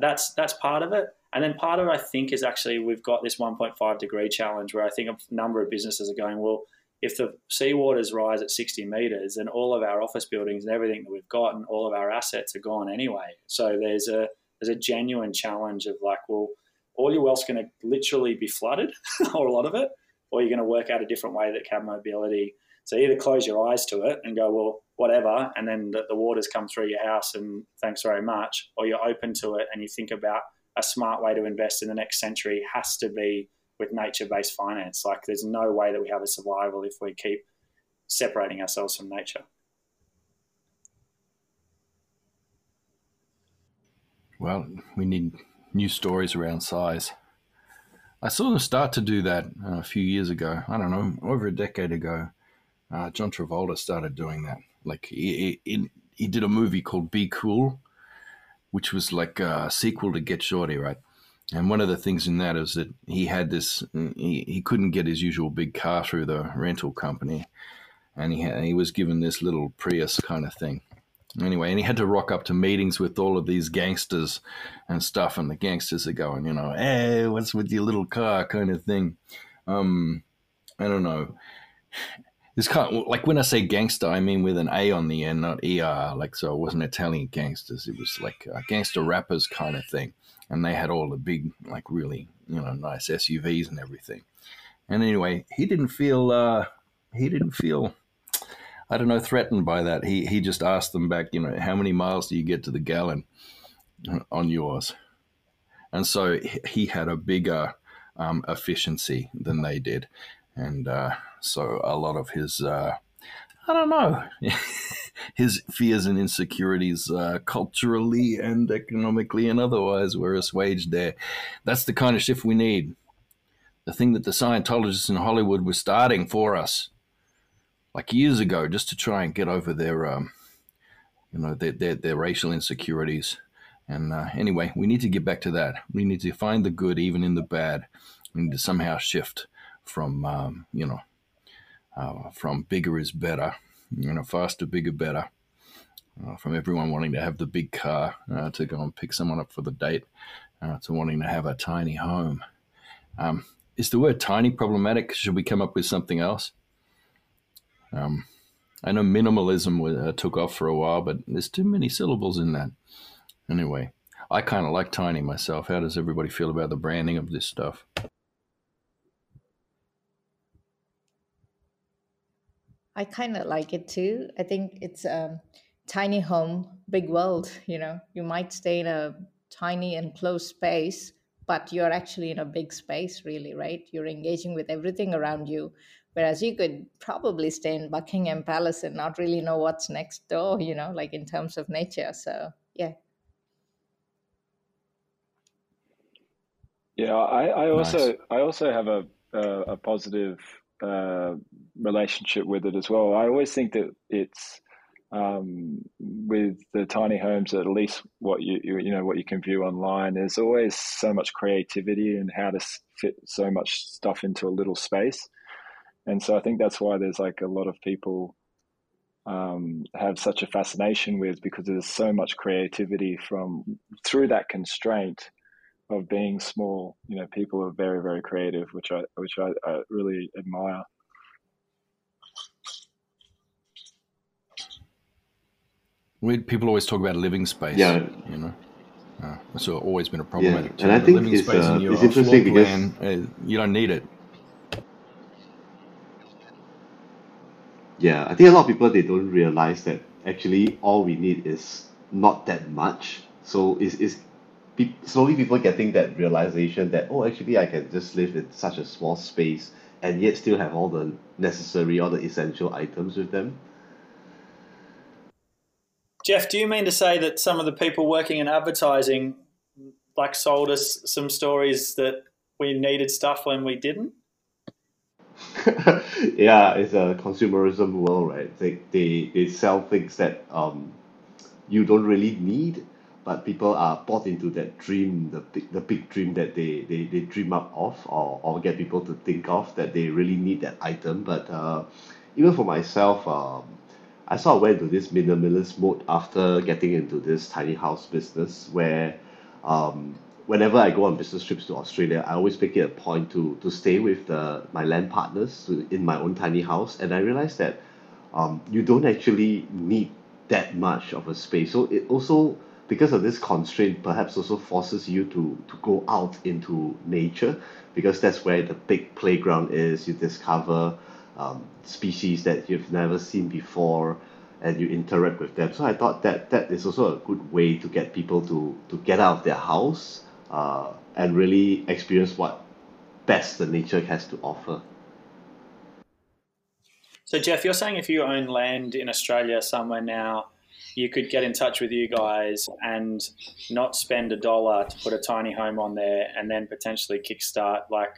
That's, that's part of it. And then part of it, I think, is actually we've got this 1.5 degree challenge where I think a number of businesses are going, well, if the seawaters rise at 60 meters, then all of our office buildings and everything that we've got and all of our assets are gone anyway. So there's a there's a genuine challenge of like, well, all your wealth's going to literally be flooded, or a lot of it, or you're going to work out a different way that can mobility. So either close your eyes to it and go, well, whatever, and then the, the waters come through your house and thanks very much, or you're open to it and you think about a smart way to invest in the next century has to be with nature-based finance. Like there's no way that we have a survival if we keep separating ourselves from nature. Well, we need new stories around size. I saw them start to do that uh, a few years ago. I don't know, over a decade ago. Uh, John Travolta started doing that. Like he, he, he did a movie called Be Cool, which was like a sequel to Get Shorty, right? And one of the things in that is that he had this, he, he couldn't get his usual big car through the rental company. And he, had, he was given this little Prius kind of thing. Anyway, and he had to rock up to meetings with all of these gangsters and stuff. And the gangsters are going, you know, hey, what's with your little car kind of thing. Um, I don't know. It's kind of, like when I say gangster, I mean with an A on the end, not ER. Like, so it wasn't Italian gangsters. It was like uh, gangster rappers kind of thing and they had all the big, like really, you know, nice SUVs and everything. And anyway, he didn't feel uh, he didn't feel I don't know threatened by that. He he just asked them back, you know, how many miles do you get to the gallon on yours? And so he had a bigger um, efficiency than they did, and uh, so a lot of his uh, I don't know. His fears and insecurities, uh, culturally and economically and otherwise, were assuaged there. That's the kind of shift we need. The thing that the Scientologists in Hollywood were starting for us, like years ago, just to try and get over their, um, you know, their, their, their racial insecurities. And uh, anyway, we need to get back to that. We need to find the good even in the bad. We need to somehow shift from, um, you know, uh, from bigger is better, you know, faster, bigger, better. Uh, from everyone wanting to have the big car uh, to go and pick someone up for the date uh, to wanting to have a tiny home. Um, is the word tiny problematic? Should we come up with something else? Um, I know minimalism uh, took off for a while, but there's too many syllables in that. Anyway, I kind of like tiny myself. How does everybody feel about the branding of this stuff? I kind of like it too. I think it's a tiny home, big world. You know, you might stay in a tiny enclosed space, but you're actually in a big space, really, right? You're engaging with everything around you. Whereas you could probably stay in Buckingham Palace and not really know what's next door, you know, like in terms of nature. So, yeah. Yeah, I, I also nice. I also have a a, a positive uh, relationship with it as well. I always think that it's um, with the tiny homes, at least what you, you, you know what you can view online. There's always so much creativity and how to fit so much stuff into a little space, and so I think that's why there's like a lot of people um, have such a fascination with because there's so much creativity from through that constraint of being small. You know, people are very, very creative, which I which I, I really admire. We, people always talk about living space. Yeah, you know, uh, that's always been a problematic. Yeah, and I think living it's, space uh, in your it's interesting because plan, uh, you don't need it. Yeah, I think a lot of people they don't realize that actually all we need is not that much. So it's, it's pe- slowly people getting that realization that oh actually I can just live in such a small space and yet still have all the necessary all the essential items with them. Jeff, do you mean to say that some of the people working in advertising like sold us some stories that we needed stuff when we didn't? yeah, it's a consumerism world, right? They, they, they sell things that um, you don't really need but people are bought into that dream, the big, the big dream that they, they, they dream up of or, or get people to think of that they really need that item. But uh, even for myself, um, I sort of went into this minimalist mode after getting into this tiny house business where um, whenever I go on business trips to Australia, I always make it a point to to stay with the my land partners to, in my own tiny house, and I realized that um, you don't actually need that much of a space. So it also because of this constraint perhaps also forces you to to go out into nature because that's where the big playground is. You discover um, species that you've never seen before and you interact with them. So I thought that that is also a good way to get people to to get out of their house uh, and really experience what best the nature has to offer. So Jeff you're saying if you own land in Australia somewhere now you could get in touch with you guys and not spend a dollar to put a tiny home on there and then potentially kickstart like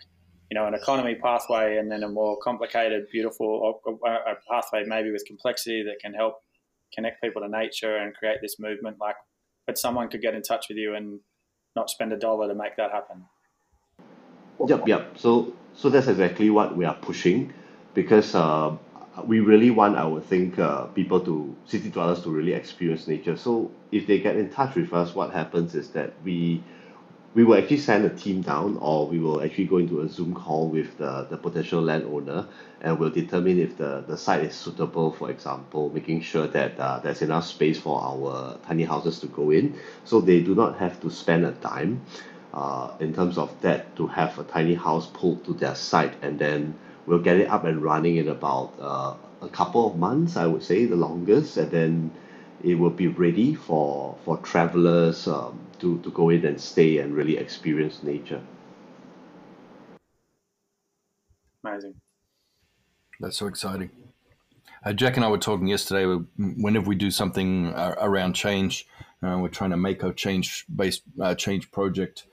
you know an economy pathway and then a more complicated beautiful a pathway maybe with complexity that can help connect people to nature and create this movement like but someone could get in touch with you and not spend a dollar to make that happen. Yep, yep. So so that's exactly what we are pushing because uh, we really want, I would think, uh, people to city dwellers to really experience nature. So if they get in touch with us, what happens is that we we will actually send a team down or we will actually go into a Zoom call with the, the potential landowner and we'll determine if the, the site is suitable, for example, making sure that uh, there's enough space for our tiny houses to go in. So they do not have to spend a dime uh, in terms of that to have a tiny house pulled to their site and then we'll get it up and running in about uh, a couple of months, I would say, the longest, and then it will be ready for for travelers um, to to go in and stay and really experience nature. Amazing. That's so exciting. Uh, Jack and I were talking yesterday. Whenever we do something uh, around change, uh, we're trying to make a change-based uh, change project.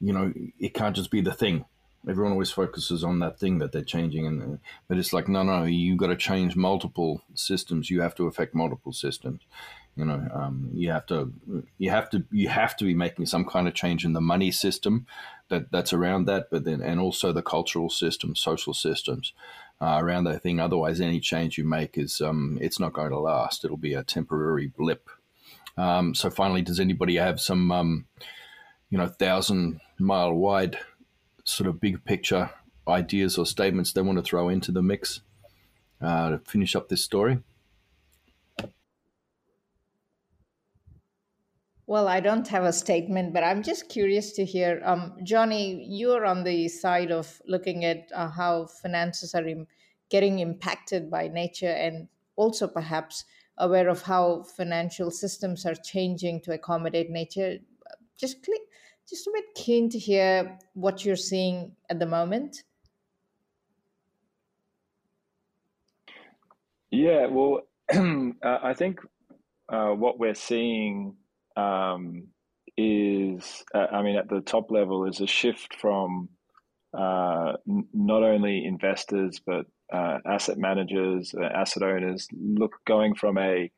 You know, it can't just be the thing everyone always focuses on that thing that they're changing and but it's like no no you've got to change multiple systems. You have to affect multiple systems. You know um, you have to you have to you have to be making some kind of change in the money system that that's around that but then and also the cultural system social systems uh, around that thing. Otherwise any change you make is um, it's not going to last. It'll be a temporary blip. Um, so finally does anybody have some um, you know thousand mile wide sort of big picture ideas or statements they want to throw into the mix uh, to finish up this story? Well, I don't have a statement, but I'm just curious to hear. Um, Johny, you're on the side of looking at uh, how finances are Im- getting impacted by nature and also perhaps aware of how financial systems are changing to accommodate nature. Just click, just a bit keen to hear what you're seeing at the moment. Yeah, well, I think uh, what we're seeing um, is, uh, I mean, at the top level, is a shift from uh, n- not only investors but uh, asset managers, uh, asset owners, look going from a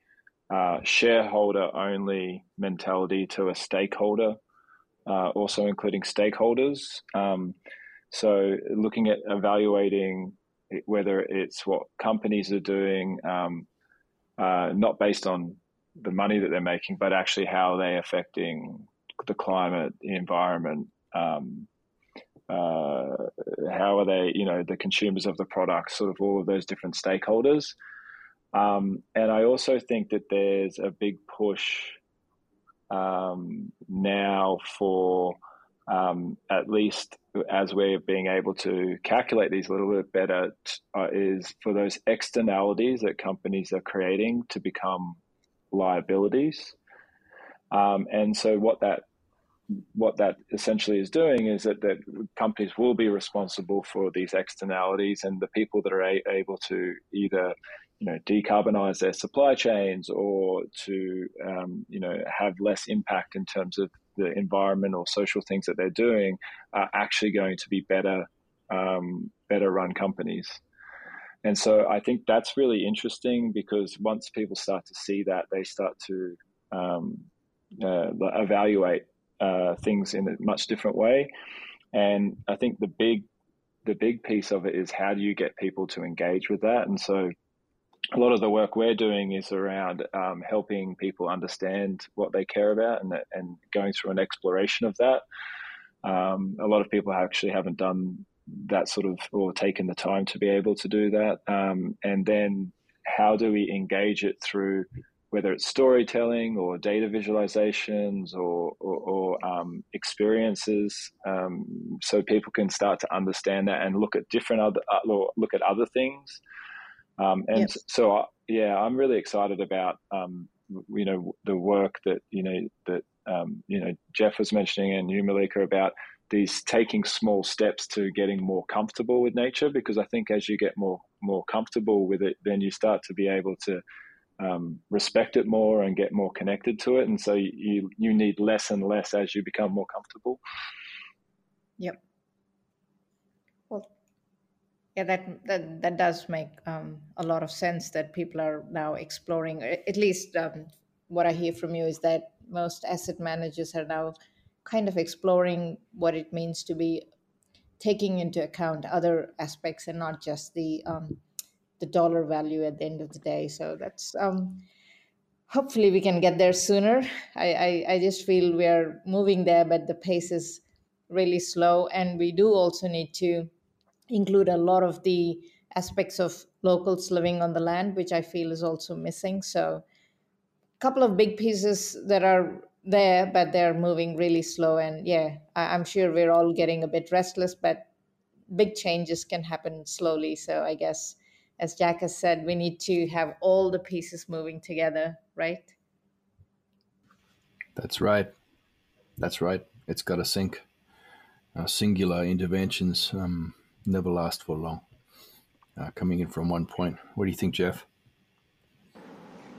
uh, shareholder only mentality to a stakeholder uh, also including stakeholders. Um, so, looking at evaluating whether it's what companies are doing, um, uh, not based on the money that they're making, but actually how they're affecting the climate, the environment. Um, uh, how are they, you know, the consumers of the product, sort of all of those different stakeholders. Um, and I also think that there's a big push um, now for um, at least as we're being able to calculate these a little bit better, uh, is for those externalities that companies are creating to become liabilities. Um, and so what that what that essentially is doing is that, that companies will be responsible for these externalities and the people that are a- able to either you know decarbonize their supply chains or to um, you know have less impact in terms of the environment or social things that they're doing are actually going to be better um, better run companies. And so I think that's really interesting because once people start to see that they start to um, uh, evaluate uh, things in a much different way. And I think the big the big piece of it is how do you get people to engage with that? And so a lot of the work we're doing is around um, helping people understand what they care about and, and going through an exploration of that. Um, a lot of people actually haven't done that sort of or taken the time to be able to do that. Um, and then how do we engage it through whether it's storytelling or data visualizations or, or, or um, experiences, um, so people can start to understand that and look at different other uh, look at other things um, and yep. so, uh, yeah, I'm really excited about um, you know the work that you know that um, you know Jeff was mentioning and you Mallika about these taking small steps to getting more comfortable with nature because I think as you get more more comfortable with it, then you start to be able to um, respect it more and get more connected to it, and so you you need less and less as you become more comfortable. Yep. Yeah, that that, that does make um, a lot of sense that people are now exploring. At least um, what I hear from you is that most asset managers are now kind of exploring what it means to be taking into account other aspects and not just the um, the dollar value at the end of the day. So that's um, hopefully we can get there sooner. I, I, I just feel we are moving there, but the pace is really slow, and we do also need to include a lot of the aspects of locals living on the land, which I feel is also missing. So a couple of big pieces that are there, but they're moving really slow. And yeah, I, I'm sure we're all getting a bit restless, but big changes can happen slowly. So I guess, as Jack has said, we need to have all the pieces moving together, right? That's right. That's right. It's got to sync. Uh, singular interventions um, never last for long. Uh, coming in from one point. What do you think, Jeff?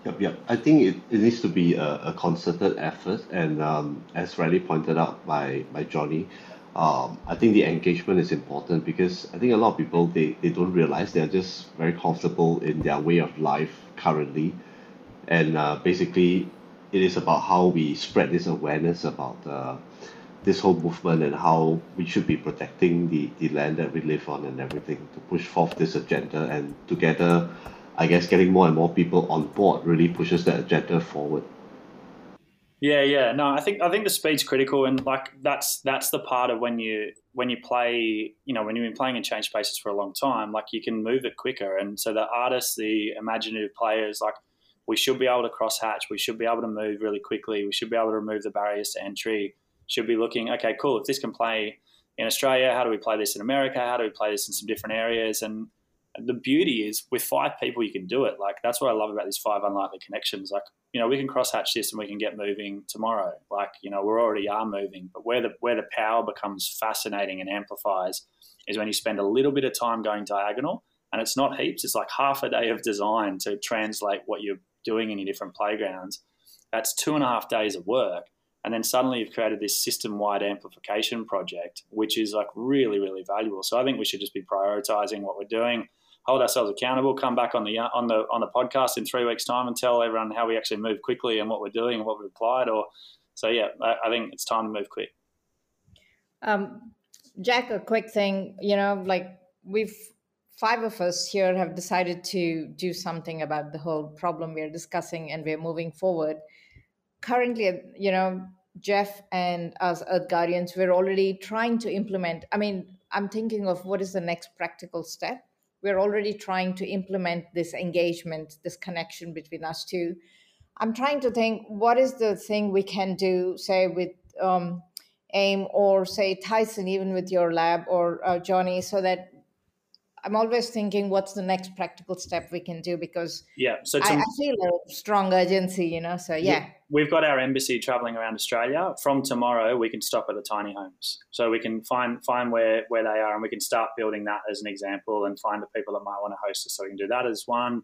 Yep, yep. I think it, it needs to be a, a concerted effort, and um, as rightly pointed out by, by Johny, um, I think the engagement is important because I think a lot of people they, they don't realize they're just very comfortable in their way of life currently, and uh, basically, it is about how we spread this awareness about uh, this whole movement and how we should be protecting the, the land that we live on and everything to push forth this agenda and together I guess getting more and more people on board really pushes that agenda forward. Yeah, yeah. No, I think I think the speed's critical, and like that's that's the part of when you when you play, you know, when you've been playing in change spaces for a long time, like you can move it quicker, and so the artists, the imaginative players, like we should be able to cross hatch, we should be able to move really quickly, we should be able to remove the barriers to entry, should be looking, okay, cool. If this can play in Australia, how do we play this in America? How do we play this in some different areas? And the beauty is with five people you can do it. Like that's what I love about these five unlikely connections. Like you know we can cross hatch this and we can get moving tomorrow. Like you know we're already are moving, but where the where the power becomes fascinating and amplifies is when you spend a little bit of time going diagonal, and it's not heaps. It's like half a day of design to translate what you're doing in your different playgrounds. That's two and a half days of work. And then suddenly you've created this system wide amplification project, which is like really, really valuable. So I think we should just be prioritizing what we're doing hold ourselves accountable, come back on the on the on the podcast in three weeks' time and tell everyone how we actually move quickly and what we're doing and what we've applied. Or so yeah, I, I think it's time to move quick. Um, Jack, a quick thing, you know, like we've five of us here have decided to do something about the whole problem we're discussing and we're moving forward. Currently, you know, Jeff and us Earth Guardians, we're already trying to implement. I mean, I'm thinking of what is the next practical step we're already trying to implement this engagement, this connection between us two. I'm trying to think what is the thing we can do, say, with um, AIME or say Tyson, even with your lab or uh, Johny, so that I'm always thinking what's the next practical step we can do because yeah, so I, I, feel a strong urgency, you know. So yeah. We've got our embassy traveling around Australia. From tomorrow, we can stop at the tiny homes, so we can find find where where they are, and we can start building that as an example, and find the people that might want to host us. So we can do that as one,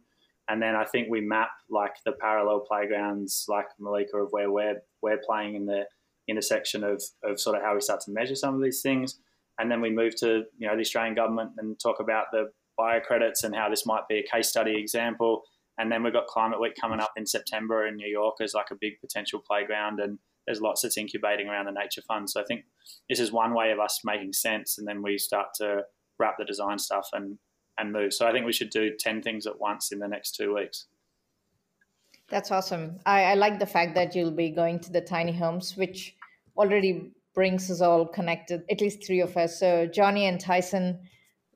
and then I think we map like the parallel playgrounds, like Mallika, of where we're we're playing in the intersection of of sort of how we start to measure some of these things and then we move to you know the Australian government and talk about the biocredits and how this might be a case study example. And then we've got Climate Week coming up in September in New York as like a big potential playground, and there's lots that's incubating around the Nature Fund. So I think this is one way of us making sense, and then we start to wrap the design stuff and and move. So I think we should do ten things at once in the next two weeks. That's awesome. I, I like the fact that you'll be going to the tiny homes, which already brings us all connected, at least three of us. So Johny and Tyson,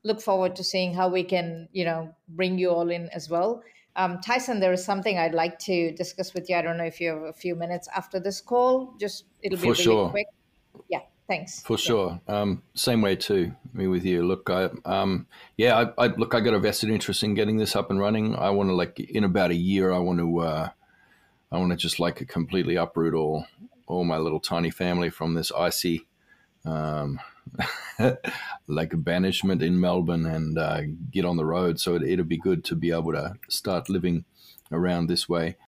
look forward to seeing how we can, you know, bring you all in as well. Um, Tyson, there is something I'd like to discuss with you. I don't know if you have a few minutes after this call. Just it'll be For really sure. quick. Yeah, thanks. For yeah. sure. Um, same way too. Me with you. Look, I um, yeah, I, I, look. I got a vested interest in getting this up and running. I want to like in about a year. I want to. Uh, I want to just like completely uproot all all my little tiny family from this icy, um, like a banishment in Melbourne and uh, get on the road. So it, it'll be good to be able to start living around this way.